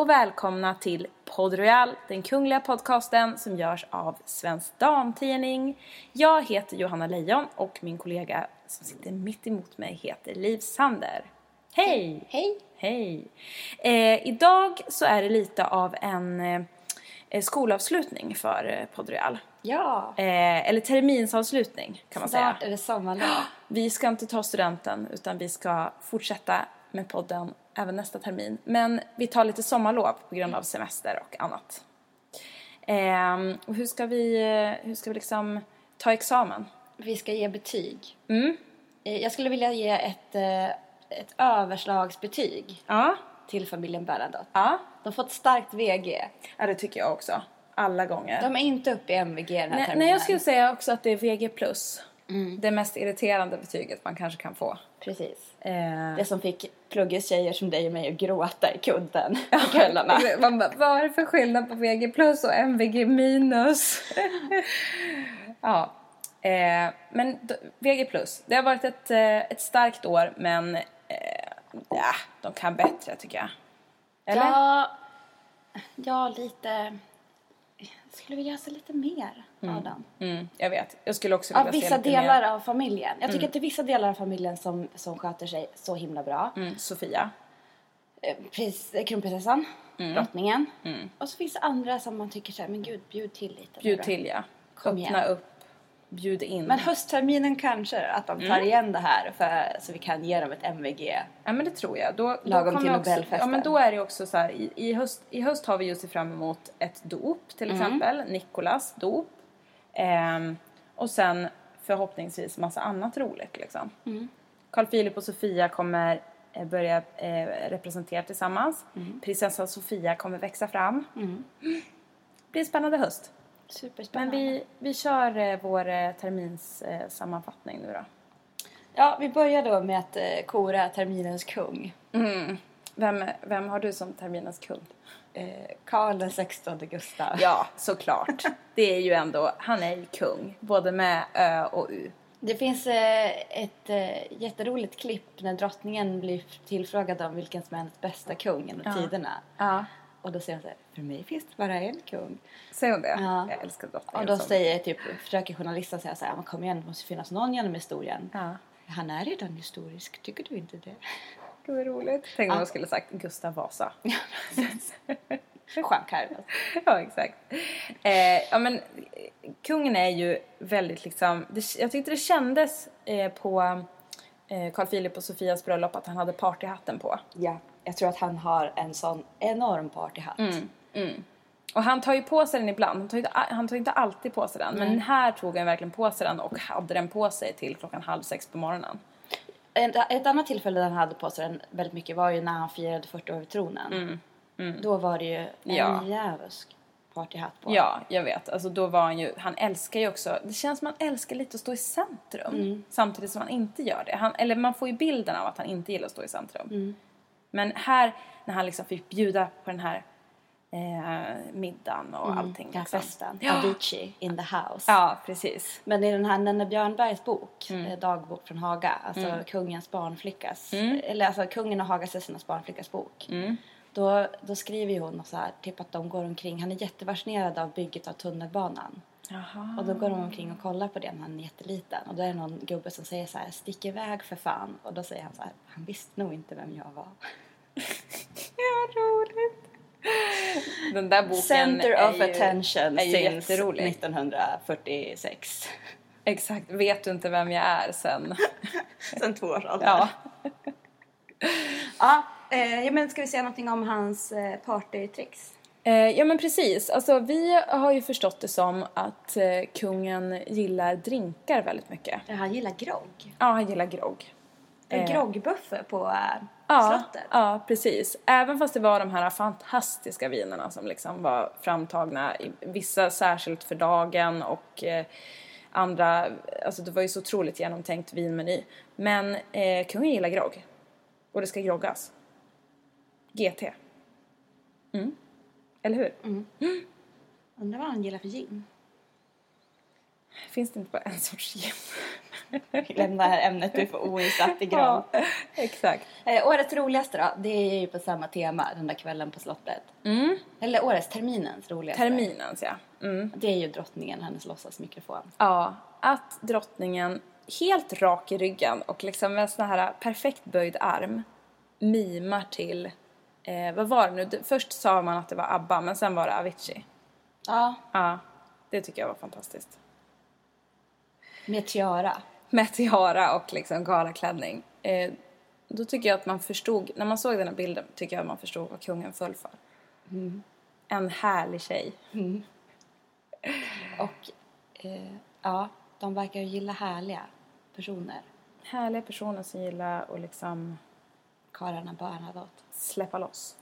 och välkomna till Podd Royal, den kungliga podcasten som görs av Svensk Damtidning. Jag heter Johanna Lejon och min kollega som sitter mitt emot mig heter Liv Sander. Hej! Hej! Hej! Eh, idag så är det lite av en eh, skolavslutning för eh, Podd Royal. Ja, Eh, eller terminsavslutning kan man säga. snart är det sommarlov. Vi ska inte ta studenten utan vi ska fortsätta med podden även nästa termin. Men vi tar lite sommarlov på grund av semester och annat. Ehm, och hur ska vi, hur ska vi liksom ta examen? Vi ska ge betyg. Mm. Eh, Jag skulle vilja ge ett, eh, ett överslagsbetyg Ja. till familjen Bernadotte. Ja. De har fått starkt VG. Ja, det tycker jag också. Alla gånger. De är inte uppe i MVG den här Nej, terminen. nej, jag skulle säga också att det är VG+. Det mest irriterande betyget man kanske kan få. Precis. Eh, Det som fick pluggis tjejer som dig och mig att gråta i kudden på kvällarna. Man bara, vad är det för skillnad på VG plus och MVG minus? ja. Eh, men VG plus, det har varit ett, eh, ett starkt år men eh, ja, de kan bättre tycker jag. Eller? Ja, ja, lite... Jag skulle vilja se lite mer av dem. Mm, jag vet, jag skulle också vilja Av se vissa lite delar mer. av familjen. Jag tycker att det är vissa delar av familjen som, som sköter sig så himla bra. Mm, Sofia. Eh, Prins, eh, kronprinsessan, Mm. drottningen. Och så finns det andra som man tycker så här, men gud, bjud till lite. Bjud till ja. Kom Öppna igen. upp. Bjud in. Men höstterminen kanske, att de tar Mm. igen det här för, så vi kan ge dem ett MVG. Ja men det tror jag. Då, då Lagom till Nobelfesten. Ja men då är det också så här, i, i, höst, i höst har vi just fram emot ett dop till Mm. exempel. Nikolas dop. Ehm, och sen förhoppningsvis massa annat roligt liksom. Mm. Carl Philip och Sofia kommer eh, börja eh, representera tillsammans. Mm. Prinsessan Sofia kommer växa fram. Det blir en spännande höst. Men Superspännande. vi, vi kör eh, vår eh, terminssammanfattning eh, sammanfattning nu då. Ja, vi börjar då med att eh, kora terminens kung. Vem, vem har du som terminens kung? Eh, Karl den 16 Gustav. Ja, såklart. Det är ju ändå, han är ju kung. Både med Ö och U. Det finns eh, ett eh, jätteroligt klipp när drottningen blir tillfrågad om vilken som är hennes bästa kung genom Ja. tiderna. Ja. Och då säger hon så här, för mig finns det bara en kung. Säger hon det? Ja. Jag älskar drottningen. Och då som- säger typ, försöker journalisten säga så här, men kom igen, det måste finnas någon genom historien. Ja. Han är redan historisk, tycker du inte det? Gud vad roligt. Tänk om jag skulle sagt Gustav Vasa. Skön karl. ja, exakt. Eh, ja, men kungen är ju väldigt liksom... Det, jag tyckte det kändes eh, på eh, Carl Philip och Sofias bröllop att han hade partyhatten på. Ja, jag tror att han har en sån enorm partyhatt. Och han tar ju på sig den ibland. Han tar inte, han tar inte alltid på sig den. Men här tog han verkligen på sig den och hade den på sig till klockan halv sex på morgonen. Ett, ett annat tillfälle där han hade på sig den väldigt mycket var ju när han firade 40 år vid tronen. Då var det ju en Ja. djävulsk partyhatt på. Ja, jag vet. Alltså då var han ju, han älskar ju också, det känns som han älskar lite att stå i centrum. Samtidigt som han inte gör det. Han, eller man får ju bilden av att han inte gillar att stå i centrum. Men här, när han liksom fick bjuda på den här eh, middagen och allting. Den här liksom. festen. Ja. Avicii in the house. Ja, precis. Men i den här Nenne Björnbergs bok, Mm. eh, Dagbok från Haga, alltså kungens barnflickas, eller alltså kungen och Hagas sessionernas barnflickas bok. Mm. Då, då skriver hon så här, typ att de går omkring, han är jättefascinerad av bygget av tunnelbanan. Jaha. Och då går de omkring och kollar på det när han är jätteliten. Och då är det någon gubbe som säger så här, stick iväg för fan. Och då säger han så här, han visste nog inte vem jag var. Ja, roligt. Den där boken Center of ju, attention är since jätterolig. 1946. Exakt. Vet du inte vem jag är sen? Sen två år ålder. Ja. Ja, eh, ja, men ska vi säga någonting om hans eh, partytricks? Eh, ja men precis, alltså vi har ju förstått det som att eh, kungen gillar drinkar väldigt mycket. Ja, han gillar grogg. Ja, han gillar grogg. En groggbuffe på eh, Ja, slottet. ja, precis. Även fast det var de här fantastiska vinerna som liksom var framtagna, vissa särskilt för dagen och eh, andra, alltså det var ju så otroligt genomtänkt vinmeny. Men eh, kungen gillar grogg. Och det ska groggas. GT. Mm. Eller hur? Undrar vad han gillar för gin. Finns det inte bara en sorts gin? Vi lämnar det här ämnet, du får oinsatt i gran. Ja, exakt. Eh, årets roligaste då, det är ju på samma tema den där kvällen på slottet. Eller årets, terminens roligaste. Terminens ja. Mm. Det är ju drottningen, hennes låtsasmikrofon. Ja, att drottningen helt rak i ryggen och liksom med en sån här perfekt böjd arm mimar till, eh, vad var det nu? Först sa man att det var ABBA men sen var det Avicii. Ja, Ja, det tycker jag var fantastiskt. med tiara. Med tiara och liksom galaklänning. Eh, då tycker jag att man förstod, när man såg den här bilden tycker jag att man förstod vad kungen föll för. En härlig tjej. Och eh, ja, de verkar ju gilla härliga personer. Härliga personer som gillar att liksom Karlarna Bernadotte. släppa loss.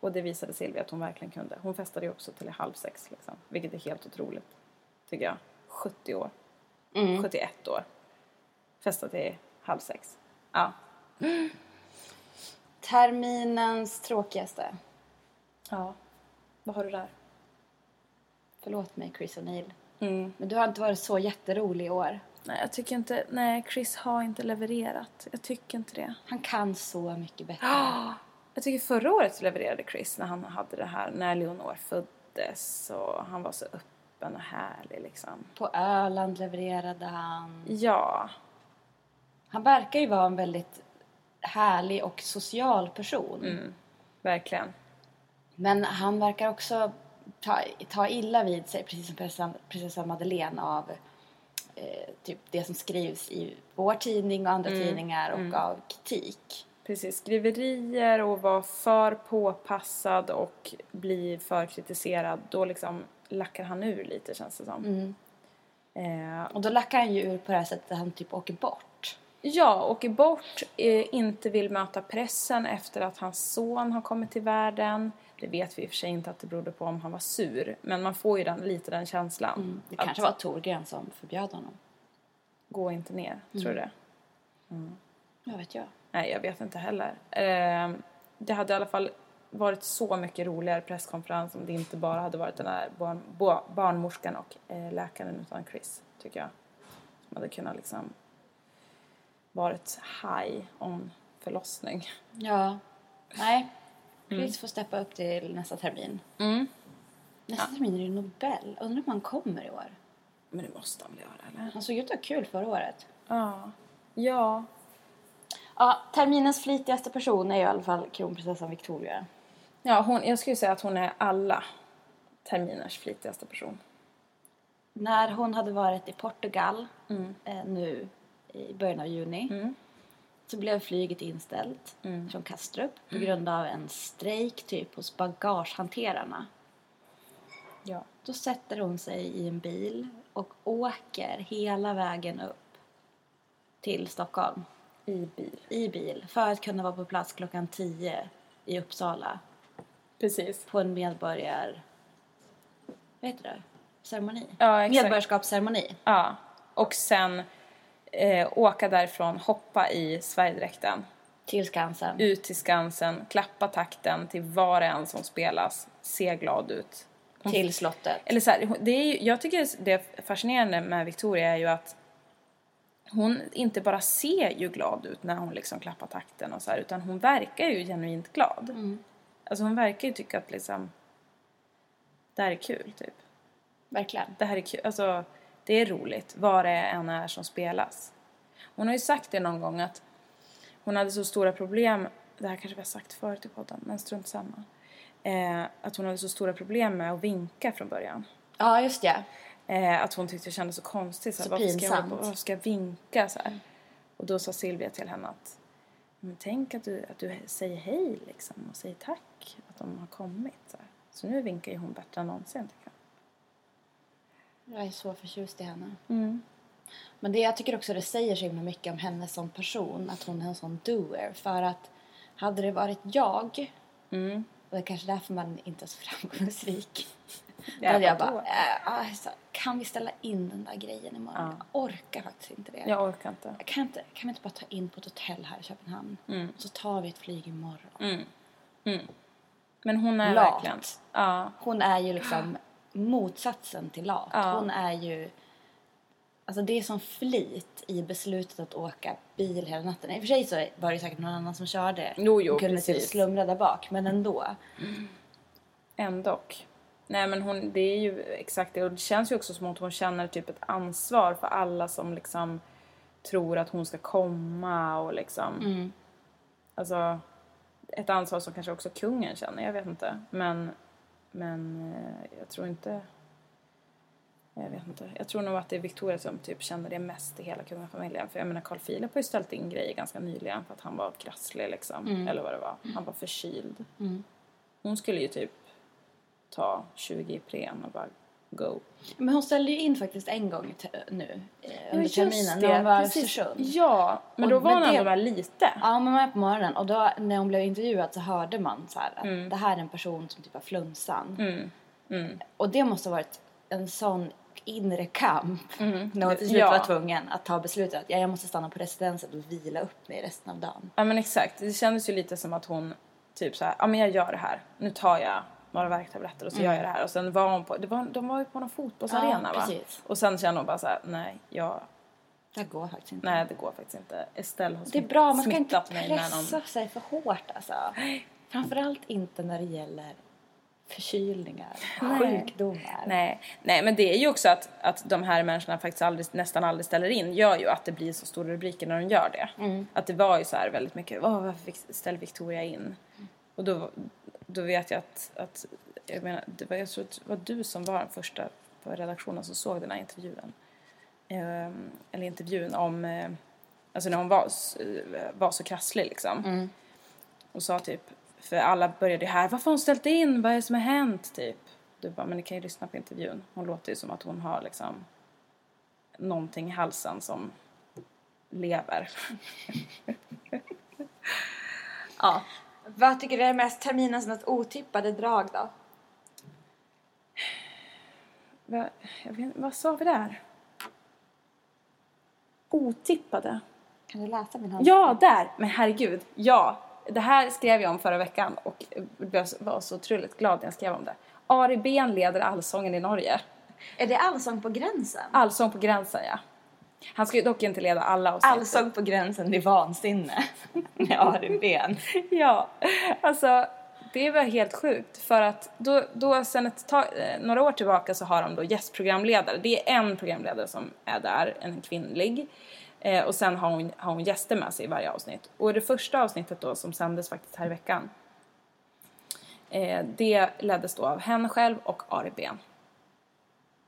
Och det visade Silvia att hon verkligen kunde. Hon festade ju också till halv sex liksom. Vilket är helt otroligt. Tycker jag. 70 år. 71 år. Festade till halv sex. Ja. Terminens tråkigaste. Ja. Vad har du där? Förlåt mig Chris O'Neill. Mm. Men du har inte varit så jätterolig i år. Nej, jag tycker inte... Nej, Chris har inte levererat. Jag tycker inte det. Han kan så mycket bättre. Jag tycker förra året levererade Chris när han hade det här när Leonor föddes och han var så öppen och härlig liksom. På Öland levererade han. Ja. Han verkar ju vara en väldigt härlig och social person. Verkligen. Men han verkar också ta, ta illa vid sig, precis som prinsessan, prinsessan Madeleine, av eh, typ det som skrivs i vår tidning och andra tidningar och av kritik. Precis, skriverier och vara för påpassad och bli för kritiserad, då liksom lackar han ur lite känns det som. Eh, Och då lackar han ju ur på det här sättet att han typ åker bort. Ja, åker bort, eh, inte vill möta pressen efter att hans son har kommit till världen. Det vet vi i och för sig inte att det berodde på om han var sur, men man får ju den, lite den känslan. Det att kanske var Torgren som förbjöd honom. Gå inte ner, tror du det? Jag vet jag. Nej, jag vet inte heller. Eh, det hade i alla fall varit så mycket roligare presskonferens om det inte bara hade varit den här barn, barnmorskan och eh, läkaren utan Chris, tycker jag. Som hade kunnat liksom varit high on förlossning. Ja. Nej. Chris får steppa upp till nästa termin. Nästa termin är det Nobel. Undrar om han kommer i år. Men det måste han väl göra, eller? Han såg ut att ha kul förra året. Ja. Ja. Ja, terminens flitigaste person är ju i alla fall kronprinsessan Victoria. Ja, hon, jag skulle säga att hon är alla terminers flitigaste person. När hon hade varit i Portugal eh, nu i början av juni så blev flyget inställt från Kastrup på grund av en strejk typ hos bagagehanterarna. Ja. Då sätter hon sig i en bil och åker hela vägen upp till Stockholm I bil. i bil för att kunna vara på plats klockan 10 i Uppsala Precis. på en medborgar... Vad heter det? Ceremoni? Ja, exakt. Medborgarskapsceremoni. Ja, och sen eh, åka därifrån, hoppa i Sverigedräkten, Till Skansen. ut till Skansen, klappa takten till var och en som spelas, se glad ut. Till slottet. Eller så här, det är jag tycker det fascinerande med Victoria är ju att hon inte bara ser ju glad ut när hon liksom klappar takten och så här, utan hon verkar ju genuint glad. Alltså hon verkar ju tycka att liksom det här är kul typ. Verkligen. det här är kul, alltså det är roligt vad det än är som spelas. Hon har ju sagt det någon gång att hon hade så stora problem, det här kanske vi har sagt förut i podden, men strunt samma. Eh, att hon hade så stora problem med att vinka från början. Ja, just det. Eh, att hon tyckte det kändes så konstigt. Så Så varför, ska jag, pinsamt. varför ska jag vinka så här? Och då sa Silvia till henne att Men tänk att du, att du säger hej liksom och säger tack att de har kommit. Så, så nu vinkar ju hon bättre än någonsin jag. Är så förtjust i henne. Mm. Men det, jag tycker också det säger så himla mycket om henne som person. Att hon är en sån doer. För att hade det varit jag. Mm. Och det är kanske därför man inte är så framgångsrik. Då hade jag bara, äh, alltså, kan vi ställa in den där grejen imorgon? Ja. Jag orkar faktiskt inte det. Jag orkar inte. Jag kan, inte, kan vi inte bara ta in på ett hotell här i Köpenhamn? Mm. Och så tar vi ett flyg imorgon. Men hon är Lat. verkligen... Ja. Hon är ju liksom motsatsen till lat. Ja. Hon är ju... Alltså det är som flit i beslutet att åka bil hela natten. I och för sig så var det säkert någon annan som körde. Jo, jo, Hon kunde typ precis. slumra där bak. Men ändå. Ändock. Nej men hon, det är ju exakt det. Och det känns ju också som att hon känner typ ett ansvar för alla som liksom tror att hon ska komma och liksom... Alltså, ett ansvar som kanske också kungen känner, jag vet inte. Men, men eh, jag tror inte... Jag vet inte. Jag tror nog att det är Victoria som typ känner det mest i hela kungafamiljen. För jag menar Carl Philip har ju ställt in grejer ganska nyligen för att han var krasslig liksom. Eller vad det var. Han var förkyld. Hon skulle ju typ ta 20 Ipren och bara go. Men hon ställde ju in faktiskt en gång nu eh, under terminen det, när hon var i. Östersund. Ja, men Och då var hon det- ändå med lite. Ja, men är på morgonen och då när hon blev intervjuad så hörde man så här att Mm. det här är en person som typ har flunsan. Och det måste ha varit en sån inre kamp när hon till slut Mm. Ja. var tvungen att ta beslutet att ja, jag måste stanna på residenset och vila upp mig resten av dagen. Ja men exakt, det kändes ju lite som att hon typ så här, ja men jag gör det här. Nu tar jag några värktabletter och så gör jag det här. Och sen var hon på, det var, de var ju på någon fotbollsarena Ja, va? precis. Och sen kände hon bara så här, nej, jag, Det går faktiskt inte. nej det går faktiskt inte. Estelle har Det är bra, man ska inte pressa någon... sig för hårt alltså. Framförallt inte när det gäller förkylningar, sjukdomar. Nej, nej, men det är ju också att, att de här människorna faktiskt aldrig, nästan aldrig ställer in gör ju att det blir så stora rubriker när de gör det. Att det var ju så här väldigt mycket, varför ställer Victoria in? Och då, då vet jag att, att jag menar, det var, jag tror att det var du som var den första på redaktionen som såg den här intervjun. Ehm, eller intervjun om, eh, alltså när hon var, s- var så krasslig liksom. Och sa typ, för alla började här, varför har hon ställt in? Vad är det som har hänt? Typ. Du bara, men ni kan ju lyssna på intervjun. Hon låter ju som att hon har liksom någonting i halsen som lever. Ja. Vad tycker du är mest terminens något otippade drag då? vad, jag vet, vad sa vi där? Otippade. Kan du läsa min hand? Ja, där! Men herregud, ja. Det här skrev jag om förra veckan och jag var så otroligt glad när jag skrev om det. Ari Ben leder allsången i Norge. Är det allsång på gränsen? Allsång på gränsen, ja. Han ska ju dock inte leda alla avsnitt. Allsång på gränsen till vansinne med Ari Ben. Ja, alltså det var helt sjukt för att då, då sen ett tag, eh, några år tillbaka så har de då gästprogramledare. Det är en programledare som är där, en kvinnlig. Eh, och sen har hon, har hon gäster med sig i varje avsnitt. Och det första avsnittet då som sändes faktiskt här i veckan. Eh, det leddes då av henne själv och Ari Ben.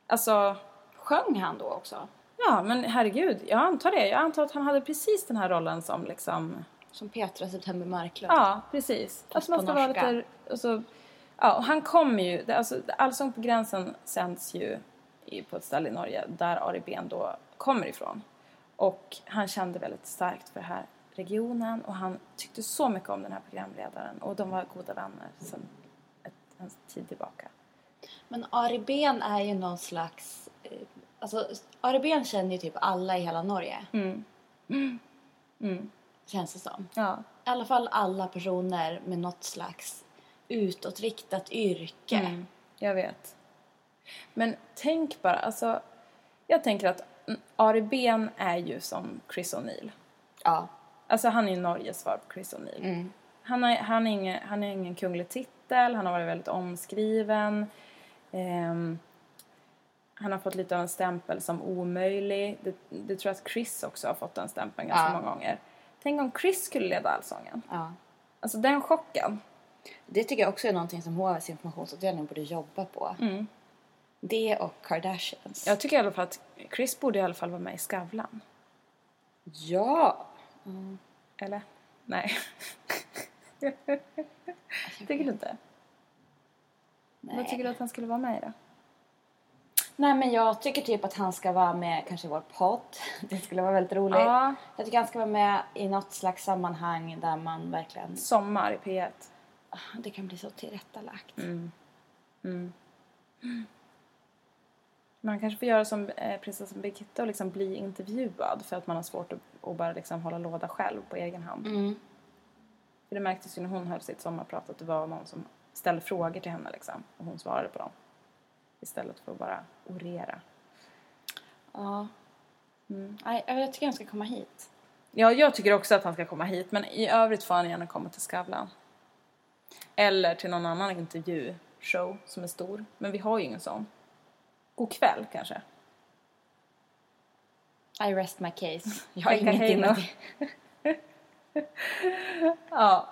Alltså, Sjöng han då också? Ja men herregud, jag antar det. Jag antar att han hade precis den här rollen som liksom Som Petra September Marklund? Ja, precis. Fast Alltså man ska vara lite... Alltså, ja, han kommer ju... Alltså, Allsång på gränsen sänds ju i, på ett ställe i Norge där Ari Ben då kommer ifrån. Och han kände väldigt starkt för den här regionen och han tyckte så mycket om den här programledaren och de var goda vänner sedan en tid tillbaka. Men Ari Ben är ju någon slags... Alltså, Ari Ben känner ju typ alla i hela Norge. Känns det som. Ja. I alla fall alla personer med något slags utåtriktat yrke. Mm, jag vet. Men tänk bara, alltså... Jag tänker att mm, Ari Ben är ju som Chris O'Neill. Ja. Alltså han är ju Norges svar på Chris O'Neill. Han, har, han, är ingen, han har ingen kunglig titel, han har varit väldigt omskriven. Ehm, han har fått lite av en stämpel som omöjlig. Det, det tror jag att Chris också har fått den stämpeln ganska Ja. många gånger. Tänk om Chris skulle leda Allsången. ja. Alltså den chocken. Det tycker jag också är någonting som HVs informationsavdelning borde jobba på. Det och Kardashians. Jag tycker i alla fall att Chris borde i alla fall vara med i Skavlan. Ja! Eller? Nej. tycker du inte? Nej. Vad tycker du att han skulle vara med i då? Nej men jag tycker typ att han ska vara med kanske i vår podd. Det skulle vara väldigt roligt. Ja. Jag tycker han ska vara med i något slags sammanhang där man verkligen... Sommar i P1. Ah, Det kan bli så tillrättalagt. Man kanske får göra som eh, prinsessan Birgitta och liksom bli intervjuad för att man har svårt att, att bara liksom hålla låda själv på egen hand. För det märktes ju när hon höll sitt sommarprat att det var någon som ställde frågor till henne liksom och hon svarade på dem. Istället för att bara orera. Ja. Mm. Nej, jag tycker han ska komma hit. Ja, jag tycker också att han ska komma hit men i övrigt får han gärna komma till Skavlan. Eller till någon annan intervjushow som är stor. Men vi har ju ingen sån. God kväll kanske. I rest my case. Jag har ingenting med det. Ja.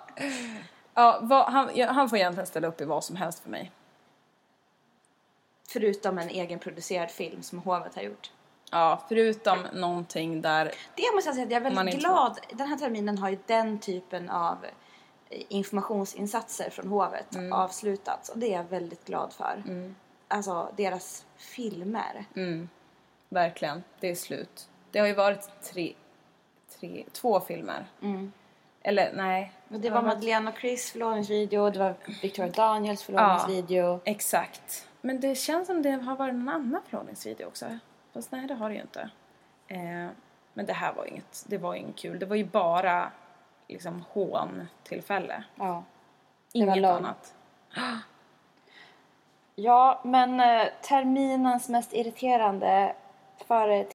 Ja, vad, han, han får egentligen ställa upp i vad som helst för mig. Förutom en egenproducerad film som hovet har gjort. Ja, förutom någonting där... Det måste jag säga att jag är väldigt inte glad. Den här terminen har ju den typen av eh, informationsinsatser från hovet Mm. avslutats och det är jag väldigt glad för. Alltså deras filmer. Mm. Verkligen, det är slut. Det har ju varit tre, tre, två filmer. Eller nej. Och det var Madeleine och Chris förlovningsvideo, det var Victoria Daniels förlovningsvideo. Exakt. Men det känns som det har varit någon annan förlovningsvideo också. Fast nej, det har det ju inte. Eh, men det här var inget, det var inget kul. Det var ju bara liksom hån-tillfälle. Ja. Inget annat. Ja, men eh, terminens mest irriterande före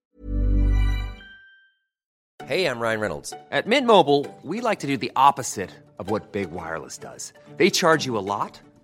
Hey, I'm Ryan Reynolds. At Mint Mobile, we like to do the opposite of what Big Wireless does. They charge you a lot,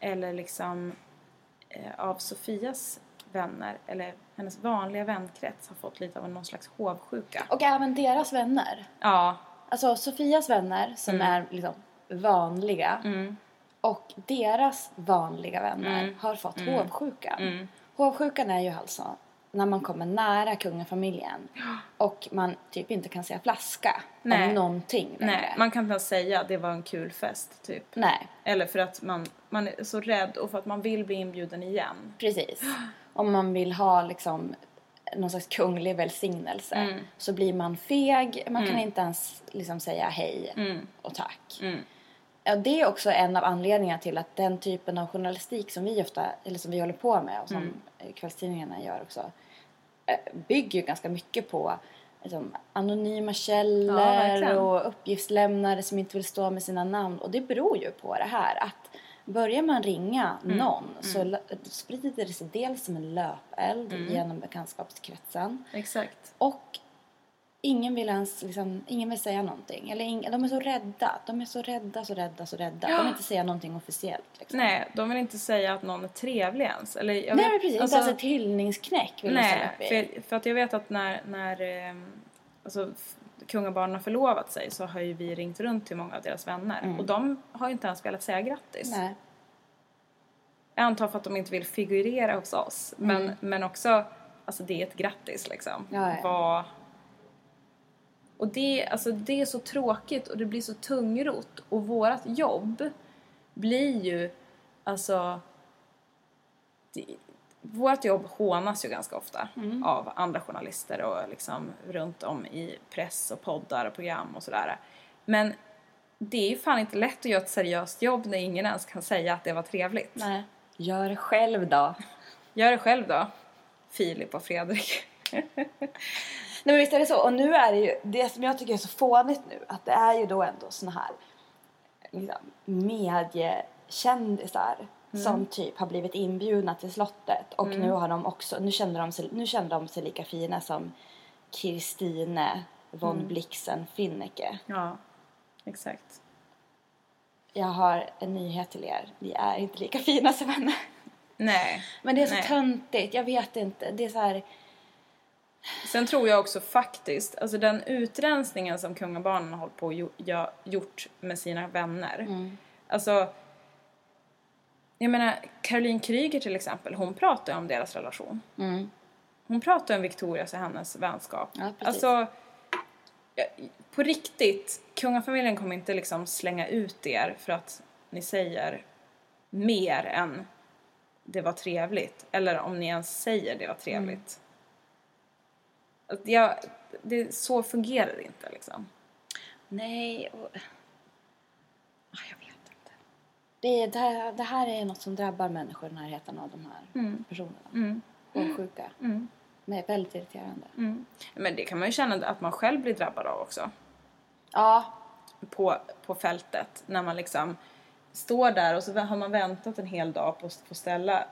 eller liksom eh, av Sofias vänner eller hennes vanliga vänkrets har fått lite av någon slags hovsjuka. Och även deras vänner. Ja, Alltså Sofias vänner som Mm. är liksom vanliga och deras vanliga vänner Mm. har fått hovsjukan. Hovsjukan är ju alltså när man kommer nära kungafamiljen och man typ inte kan säga flaska Nej. om någonting längre. nej, man kan inte ens säga att det var en kul fest typ. Nej, Eller för att man, man är så rädd och för att man vill bli inbjuden igen. precis. Om man vill ha liksom någon slags kunglig välsignelse Mm. så blir man feg. Man kan inte ens liksom säga hej Mm. och tack. Ja, det är också en av anledningarna till att den typen av journalistik som vi ofta, eller som vi håller på med och som Mm. kvällstidningarna gör också, eh, bygger ganska mycket på liksom, anonyma Ja, källor verkligen. och uppgiftslämnare som inte vill stå med sina namn. Och det beror ju på det här att börjar man ringa Mm. någon så lö- sprider det sig dels som en löpeld Mm. genom bekantskapskretsen Exakt. och ingen vill ens liksom, ingen vill säga någonting. Eller ing, de är så rädda. De är så rädda, så rädda, så rädda. De vill inte säga någonting officiellt. Liksom. Nej, de vill inte säga att någon är trevlig ens. Eller, jag Nej vet- precis, alltså- inte ens ett hyllningsknäck vill de ställa Nej, upp i. för, för att jag vet att när, när ehm, alltså, kungabarnen har förlovat sig så har ju vi ringt runt till många av deras vänner. Och de har ju inte ens velat säga grattis. Nej. Jag antar för att de inte vill figurera hos oss. Men, men också, alltså det är ett grattis liksom. Ja, ja. Vad- Och det, alltså, det är så tråkigt och det blir så tungrot. Och vårat jobb blir ju, alltså... Det, vårt jobb hånas ju ganska ofta av andra journalister och liksom runt om i press och poddar och program och sådär. Men det är ju fan inte lätt att göra ett seriöst jobb när ingen ens kan säga att det var trevligt. Nej. Gör det själv då. Gör det själv då, Filip och Fredrik. Nej men visst är det så. Och nu är det ju, det som jag tycker är så fånigt nu, att det är ju då ändå såna här liksom, mediekändisar som typ har blivit inbjudna till slottet och nu har de också, nu känner de sig, nu känner de sig lika fina som Kirstine von Blixen Finnecke. Ja, exakt. Jag har en nyhet till er, vi är inte lika fina som henne. Nej. Men det är så nej. töntigt, jag vet inte. Det är så här, Sen tror jag också faktiskt, alltså den utrensningen som kungabarnen har hållit på och gjort med sina vänner. Alltså, jag menar Caroline Kryger till exempel, hon pratar om deras relation. Hon pratar om Victorias och hennes vänskap. Ja, alltså, på riktigt, kungafamiljen kommer inte liksom slänga ut er för att ni säger mer än det var trevligt. Eller om ni ens säger det var trevligt. Att jag, det, så fungerar det inte liksom. nej. Och... Ah, jag vet inte. Det, det, här, det här är något som drabbar människor i närheten av de här personerna. Och sjuka. Det är väldigt irriterande. Men det kan man ju känna att man själv blir drabbad av också. Ja, På, på fältet. När man liksom står där och så har man väntat en hel dag på att få ställa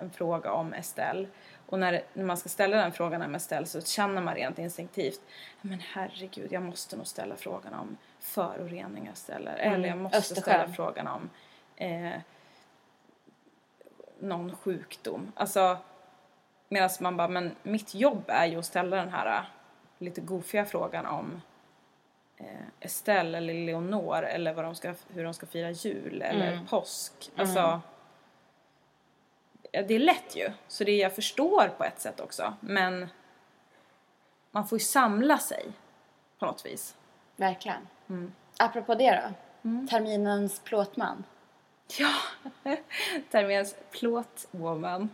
en fråga om Estelle. Och när, när man ska ställa den frågan om Estelle så känner man rent instinktivt men herregud, jag måste nog ställa frågan om föroreningar Estelle. Eller jag måste Östersjön. ställa frågan om eh, någon sjukdom. Alltså, medan man bara, men mitt jobb är ju att ställa den här lite goofiga frågan om eh, Estelle eller Leonor eller vad de ska, hur de ska fira jul eller påsk. Alltså, ja, det är lätt ju. Så det jag förstår på ett sätt också. Men man får ju samla sig på något vis. verkligen. Apropå det då. Mm. Terminens plåtman. Ja! Terminens plåtwoman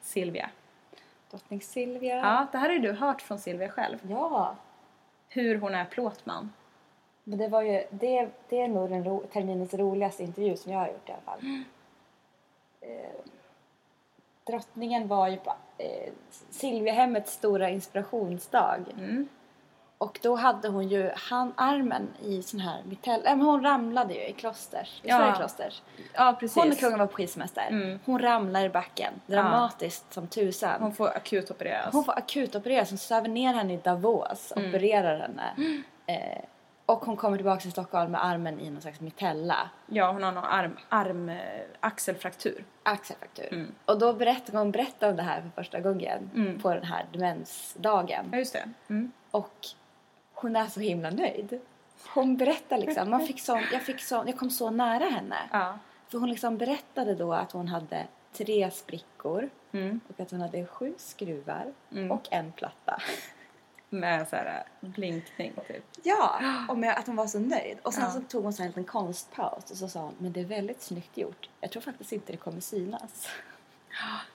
Silvia. Drottning Silvia. Ja, det här har ju du hört från Silvia själv. Ja. Hur hon är plåtman. Men det var ju, det, det är nog den ro, terminens roligaste intervju som jag har gjort i alla fall. Eh, drottningen var ju på eh, Silviahemmets stora inspirationsdag. Och då hade hon ju han, armen i sån här mitell... Men hon ramlade ju i klosters. I Ja. Klosters. Ja, precis. Hon och kungen var på skilsmäster. Hon ramlar i backen. Dramatiskt som tusan. Hon får akut opereras. Hon får akut opereras. Hon söver ner henne i Davos. Mm. Opererar henne. Eh, och hon kommer tillbaka till Stockholm med armen i någon slags mitella. Ja, hon har någon arm, arm eh, axelfraktur. Axelfraktur. Mm. Och då berättar hon berättar om det här för första gången på den här demensdagen. Ja, just det. Mm. Och hon är så himla nöjd. Hon berättar liksom, man fick sån, jag, fick sån, jag kom så nära henne. Ja. För hon liksom berättade då att hon hade tre sprickor Mm. och att hon hade sju skruvar och en platta. Med så här eh, blinkning typ. Ja, och med att hon var så nöjd. Och sen Ja. så tog hon så en liten konstpaus och så sa hon, men det är väldigt snyggt gjort. Jag tror faktiskt inte det kommer synas.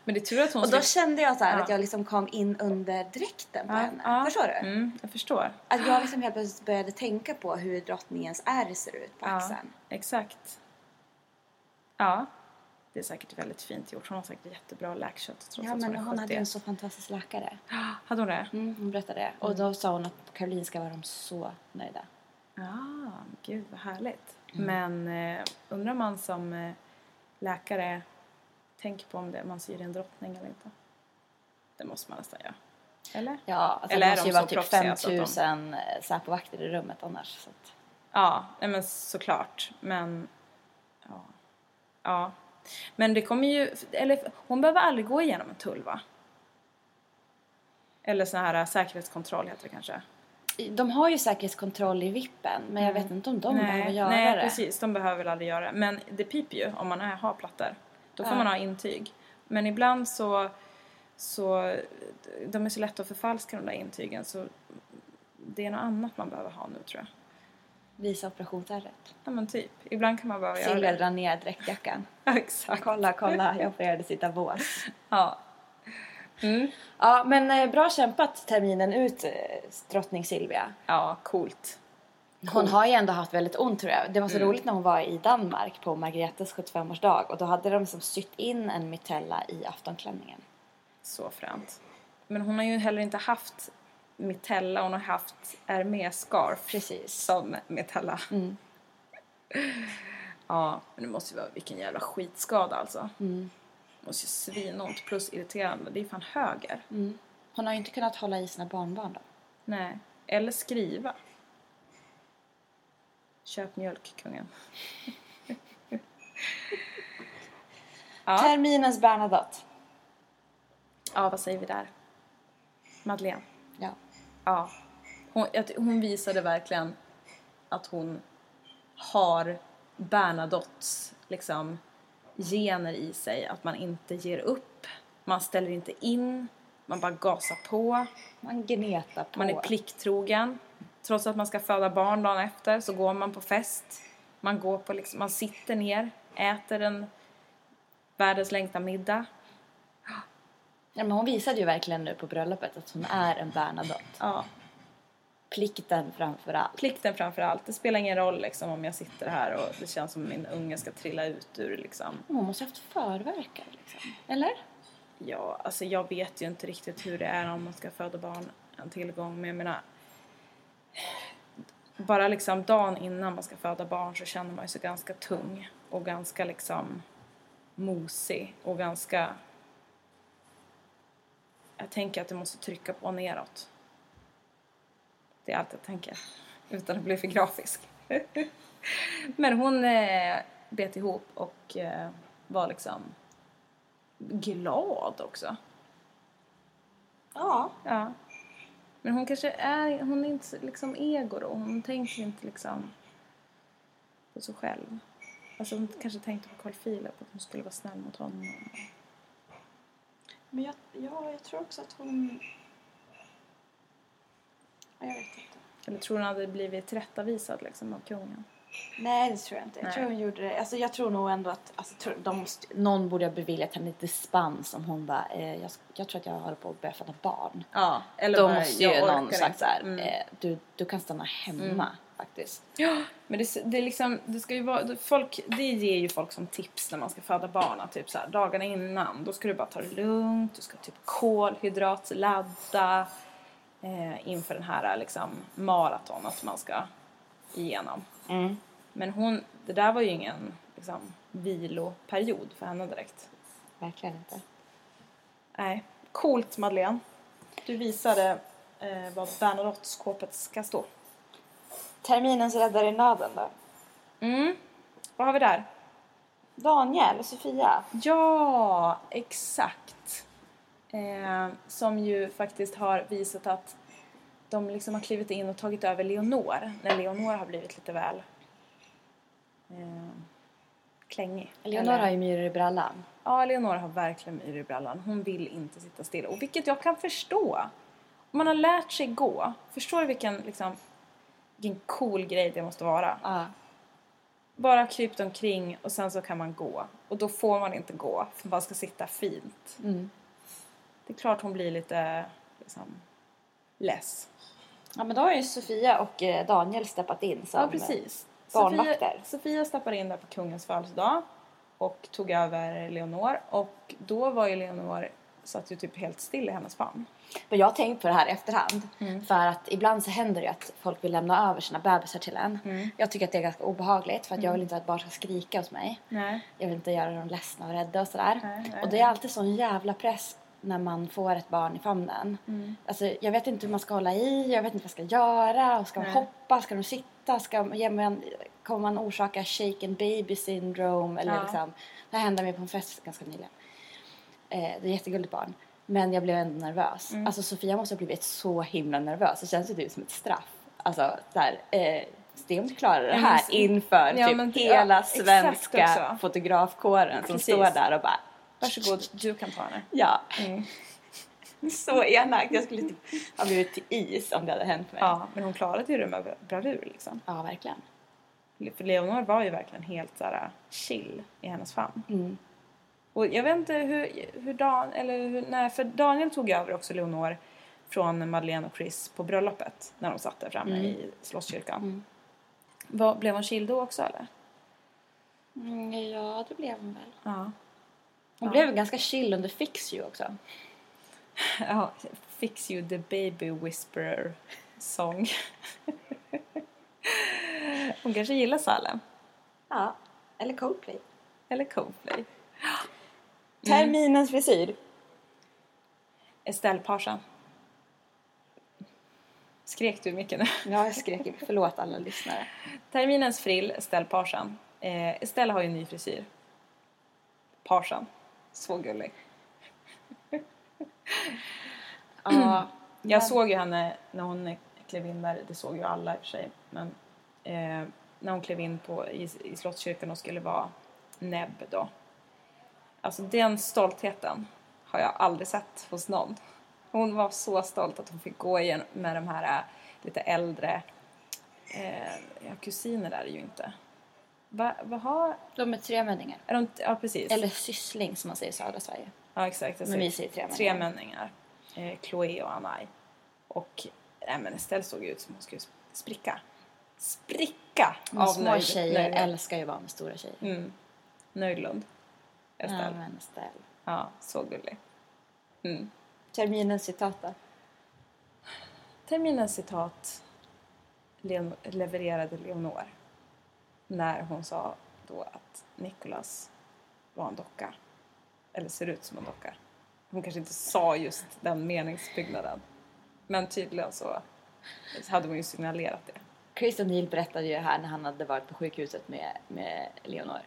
Men det är tur att hon Och då slipper- kände jag så Ja. att jag liksom kom in under dräkten på Ja, henne. ja. Förstår du? Mm, jag förstår. Att jag liksom helt plötsligt började tänka på hur drottningens ärr ser ut på Ja, axeln. exakt. Ja. Det är säkert väldigt fint gjort. Hon har säkert jättebra läkkött trots Ja, att men hon hon hade 70. ju en så fantastisk läkare. Hade hon det? Mm, hon berättade det. Och då sa hon att Karolinska var de så nöjda. Ja, gud vad härligt. Men eh, undrar man som eh, läkare tänker på om det, man syr en drottning eller inte? Det måste man nästan göra. Eller? Ja, alltså Eller det måste ju vara typ proffsiga så att de- 5000 de... Säpovakter i rummet annars. Så att... Ja, nej men såklart. Men, ja. Ja. Men det kommer ju, eller hon behöver aldrig gå igenom en tull va? Eller sån här säkerhetskontroll heter det kanske? De har ju säkerhetskontroll i vippen men jag vet inte om de behöver göra nej det. precis. De behöver väl aldrig göra det. Men det piper ju om man är, har plattor. Då får Ja. man ha intyg. Men ibland så, så, de är så lätta att förfalska de där intygen så det är något annat man behöver ha nu tror jag. Visa operationsärret. Ja men typ. Ibland kan man behöva göra det. drar ner dräktjackan. Ja, exakt. kolla, kolla, jag opererades i Davos. Ja. Ja, men eh, bra kämpat terminen ut, eh, drottning Silvia. Ja, coolt. Hon har ju ändå haft väldigt ont tror jag. Det var så Mm. roligt när hon var i Danmark på Margretes 75-årsdag och då hade de liksom sytt in en mitella i aftonklänningen. Så fränt. Men hon har ju heller inte haft mitella, hon har haft Hermès-scarf. Precis. Som mitella. Ja, men det måste ju vara vilken jävla skitskada alltså. Mm. Måste ju svinont plus irriterande. Det är fan höger. Hon har ju inte kunnat hålla i sina barnbarn då. Nej. Eller skriva. Köp mjölk, kungen. Ja. Terminens Bernadotte. Ja, vad säger vi där? Madeleine. Ja. Hon, hon visade verkligen att hon har Bernadottes liksom, gener i sig. Att man inte ger upp, man ställer inte in, man bara gasar på. Man gnetar på. Man är plikttrogen. Trots att man ska föda barn dagen efter så går man på fest. Man, går på liksom, man sitter ner, äter en världens längsta middag. Ja, men hon visade ju verkligen nu på bröllopet att hon är en Bernadotte. Ja, Plikten framför allt. plikten framför allt. Det spelar ingen roll liksom, om jag sitter här och det känns som min unge ska trilla ut ur liksom. Hon måste ha haft förverkar liksom. Eller? Ja, alltså jag vet ju inte riktigt hur det är om man ska föda barn en tillgång. Men jag menar, bara liksom dagen innan man ska föda barn så känner man sig ganska tung och ganska liksom mosig och ganska... Jag tänker att du måste trycka på neråt. Det är allt jag tänker, utan att bli för grafisk. Men hon eh, bet ihop och eh, var liksom glad också. Ja. Ja. Men hon kanske är, hon är inte liksom ego då. Hon tänker inte liksom på sig själv. Alltså hon kanske tänkte på Carl Philip, att hon skulle vara snäll mot honom. Men jag, ja, jag tror också att hon... Ja, Jag vet inte. Eller tror hon hade blivit tillrättavisad liksom av kungen? Nej, det tror jag inte. Jag Nej. tror hon gjorde det. Alltså, jag tror nog ändå att alltså, de måste, någon borde ha beviljat henne lite dispens om hon bara, eh, jag, jag tror att jag håller på att börja föda barn. Ja, eller Då måste ju någon sagt inte. så här, Mm. eh, du, du kan stanna hemma faktiskt. Ja, men det, det är liksom, det ska ju vara, folk, det ger ju folk som tips när man ska föda barn typ så här, dagarna innan, då ska du bara ta det lugnt, du ska typ kolhydratladda eh, inför den här liksom maratonet man ska igenom. Men hon, det där var ju ingen liksom, viloperiod för henne direkt. Verkligen inte. Nej, coolt Madeleine. Du visade eh, vad Bernadotte-skåpet ska stå. Terminens räddare i nöden då? Mm, vad har vi där? Daniel och Sofia. Ja, exakt. Eh, som ju faktiskt har visat att de liksom har klivit in och tagit över Leonor när Leonor har blivit lite väl eh, klängig. Leonor Eller- har ju myror i brallan. Ja, Leonor har verkligen myror i brallan. Hon vill inte sitta still. Och vilket jag kan förstå. Om man har lärt sig gå, förstår du vilken, liksom, vilken cool grej det måste vara? Ja. Bara krypt omkring och sen så kan man gå. Och då får man inte gå för man ska sitta fint. Mm. Det är klart hon blir lite liksom less. ja, men då har ju Sofia och eh, Daniel steppat in som Ja, precis. barnvakter. Sofia, Sofia stappade in där på kungens födelsedag och tog över Leonor. Och då var ju Leonor, satt ju typ helt still i hennes famn. Men jag har tänkt på det här efterhand. Mm. För att ibland så händer det ju att folk vill lämna över sina bebisar till en. Mm. Jag tycker att det är ganska obehagligt för att jag vill inte att barn ska skrika hos mig. Nej. Jag vill inte göra dem ledsna och rädda och sådär. Nej, nej, och det är alltid sån jävla press när man får ett barn i famnen. Mm. Alltså, jag vet inte hur man ska hålla i, jag vet inte vad jag ska göra. Och ska man hoppa, ska de sitta, ska, men, kommer man orsaka shaken baby syndrome? Eller Ja. liksom, det här hände mig på en fest ganska nyligen. Eh, det är ett jättegulligt barn. Men jag blev ändå nervös. Mm. Alltså Sofia måste ha blivit så himla nervös. Det känns ju typ som ett straff. Alltså såhär, eh, du klarar det Ja, här s- inför Ja, typ men- hela ja, svenska fotografkåren som Precis. står där och bara Varsågod, du kan ta henne. ja. Mm. Så elakt. Jag skulle typ ha blivit till is om det hade hänt mig. Ja, men hon klarade ju det med bravur liksom. Ja, verkligen. För Leonor var ju verkligen helt såhär chill i hennes famn. Mm. Och jag vet inte hur, hur Dan, eller hur, nej, för Daniel tog över också Leonor från Madeleine och Chris på bröllopet när de satt där framme i Slottskyrkan. Vad, blev hon chill då också eller? Mm, ja, det blev hon väl. Ja. Hon blev ganska chill under Fix You också. ja. Fix you the baby whisperer song. hon kanske gillar Salem. Ja, eller Coldplay. Eller Coldplay. Terminens frisyr. Estelle Parsan. Skrek du mycket nu? Ja, jag skrek. Förlåt alla lyssnare. Terminens frill, Estelle Parsan. Eh, Estelle har ju en ny frisyr. Parsan. Så gullig. Ja, Jag såg ju henne när hon klev in där, det såg ju alla i och för sig, men eh, när hon klev in på, i, i Slottskyrkan och skulle vara näbb då. Alltså den stoltheten har jag aldrig sett hos någon. Hon var så stolt att hon fick gå igen med de här äh, lite äldre, eh, kusiner där är ju inte. Va, vad har, de är tremänningar. är de, ja precis. Eller syssling som man säger i södra Sverige. Ja, exakt. Men vi säger tremänningar. Tremänningar. Eh, Chloe och Anai. Och nej, men Estelle såg ut som hon skulle spricka. Spricka! Men små nöjd- tjejer nöjdhet. älskar ju att vara med stora tjejer. Mm. Nöjdlund. Ja, Estelle. men Estelle. Ja, så gullig. Mm. Terminens citat då? Terminens citat Leon- levererade Leonor när hon sa då att Nicholas var en docka. Eller ser ut som en docka. Hon kanske inte sa just den meningsbyggnaden. Men tydligen så hade hon ju signalerat det. Chris O'Neill berättade ju här när han hade varit på sjukhuset med, med Leonor.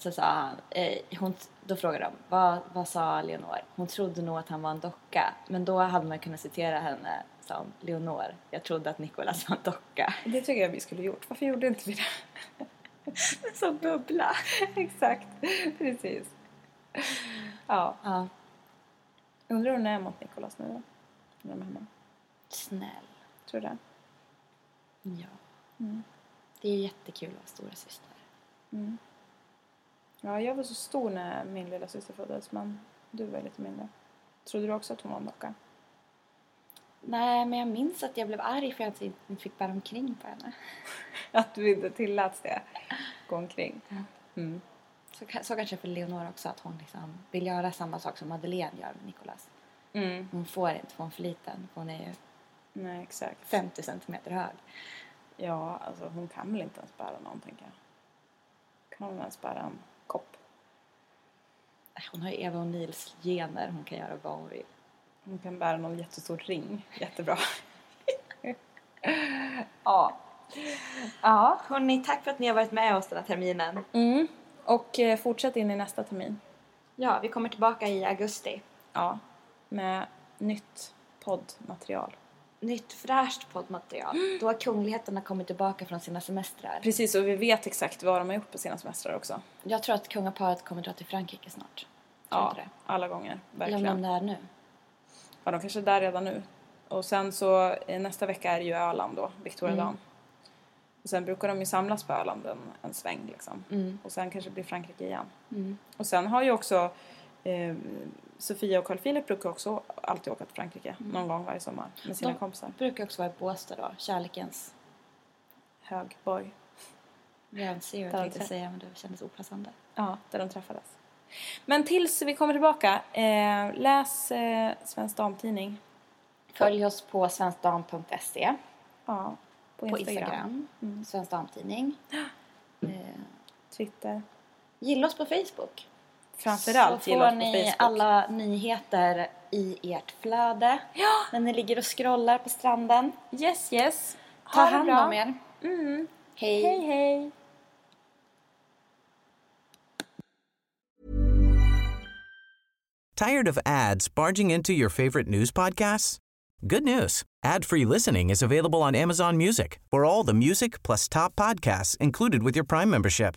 Så sa han, eh, hon, då frågade de, vad, vad sa Leonor? Hon trodde nog att han var en docka. Men då hade man kunnat citera henne som Leonor, jag trodde att Nicholas var en docka. Det tycker jag vi skulle gjort. Varför gjorde inte vi det? Som bubbla. Exakt, precis. Ja, Ja, undrar hur hon är mot Nicholas nu då? När de är hemma. snäll. Tror du det? Ja. Det är jättekul att vara stora syster. Ja, jag var så stor när min lilla syster föddes, men du var lite mindre. Trodde du också att hon var en docka? Nej, men jag minns att jag blev arg för att jag inte fick bära omkring på henne. Att du inte tilläts det? Gå omkring? Mm. Så, så kanske för Leonor också, att hon liksom vill göra samma sak som Madeleine gör med Nicholas. Mm. Hon får inte, för hon är för liten. Hon är ju Nej, exakt. 50 centimeter hög. Ja, alltså hon kan väl inte ens bära någon, tänker jag. Kan hon ens bära en kopp? Äh, Hon har ju Eva O'Neills gener, hon kan göra vad hon vill. Hon kan bära någon jättestor ring. Jättebra. ja. Ja. Hörni, tack för att ni har varit med oss den här terminen. Mm. Och eh, fortsätt in i nästa termin. Ja, vi kommer tillbaka i augusti. Ja. Med nytt poddmaterial. Nytt fräscht poddmaterial. Då har kungligheterna kommit tillbaka från sina semestrar. Precis, och vi vet exakt vad de har gjort på sina semestrar också. Jag tror att kungaparet kommer dra till Frankrike snart. Tror Ja, alla gånger. Eller om Verkligen. de är nu. Ja, de kanske är där redan nu. Och sen så nästa vecka är det ju Öland då, Victoriadagen. Och sen brukar de ju samlas på Öland en, en sväng liksom. Och sen kanske det blir Frankrike igen. Och sen har ju också eh, Sofia och Carl Philip brukar också alltid åka till Frankrike någon gång varje sommar med sina De kompisar. brukar också vara i Båstad då. Kärlekens Högborg. Rönsyr Där tänkte jag säga men det kändes opassande. Ja, där de träffades. Men tills vi kommer tillbaka, eh, läs eh, Svensk Damtidning. Följ oss på svenskdam.se Ja, på på Instagram, Instagram. Svensk Damtidning. Eh, Twitter. gilla oss på Facebook. Framförallt Så gilla får oss på ni Facebook. alla nyheter i ert flöde. När ni ligger och scrollar på stranden. Yes, yes. Ta Ha det hand bra. om er. Mm. Hej. Hej, hej. Tired of ads barging into your favorite news podcasts? Good news. Ad-free listening is available on Amazon Music for all the music plus top podcasts included with your Prime membership.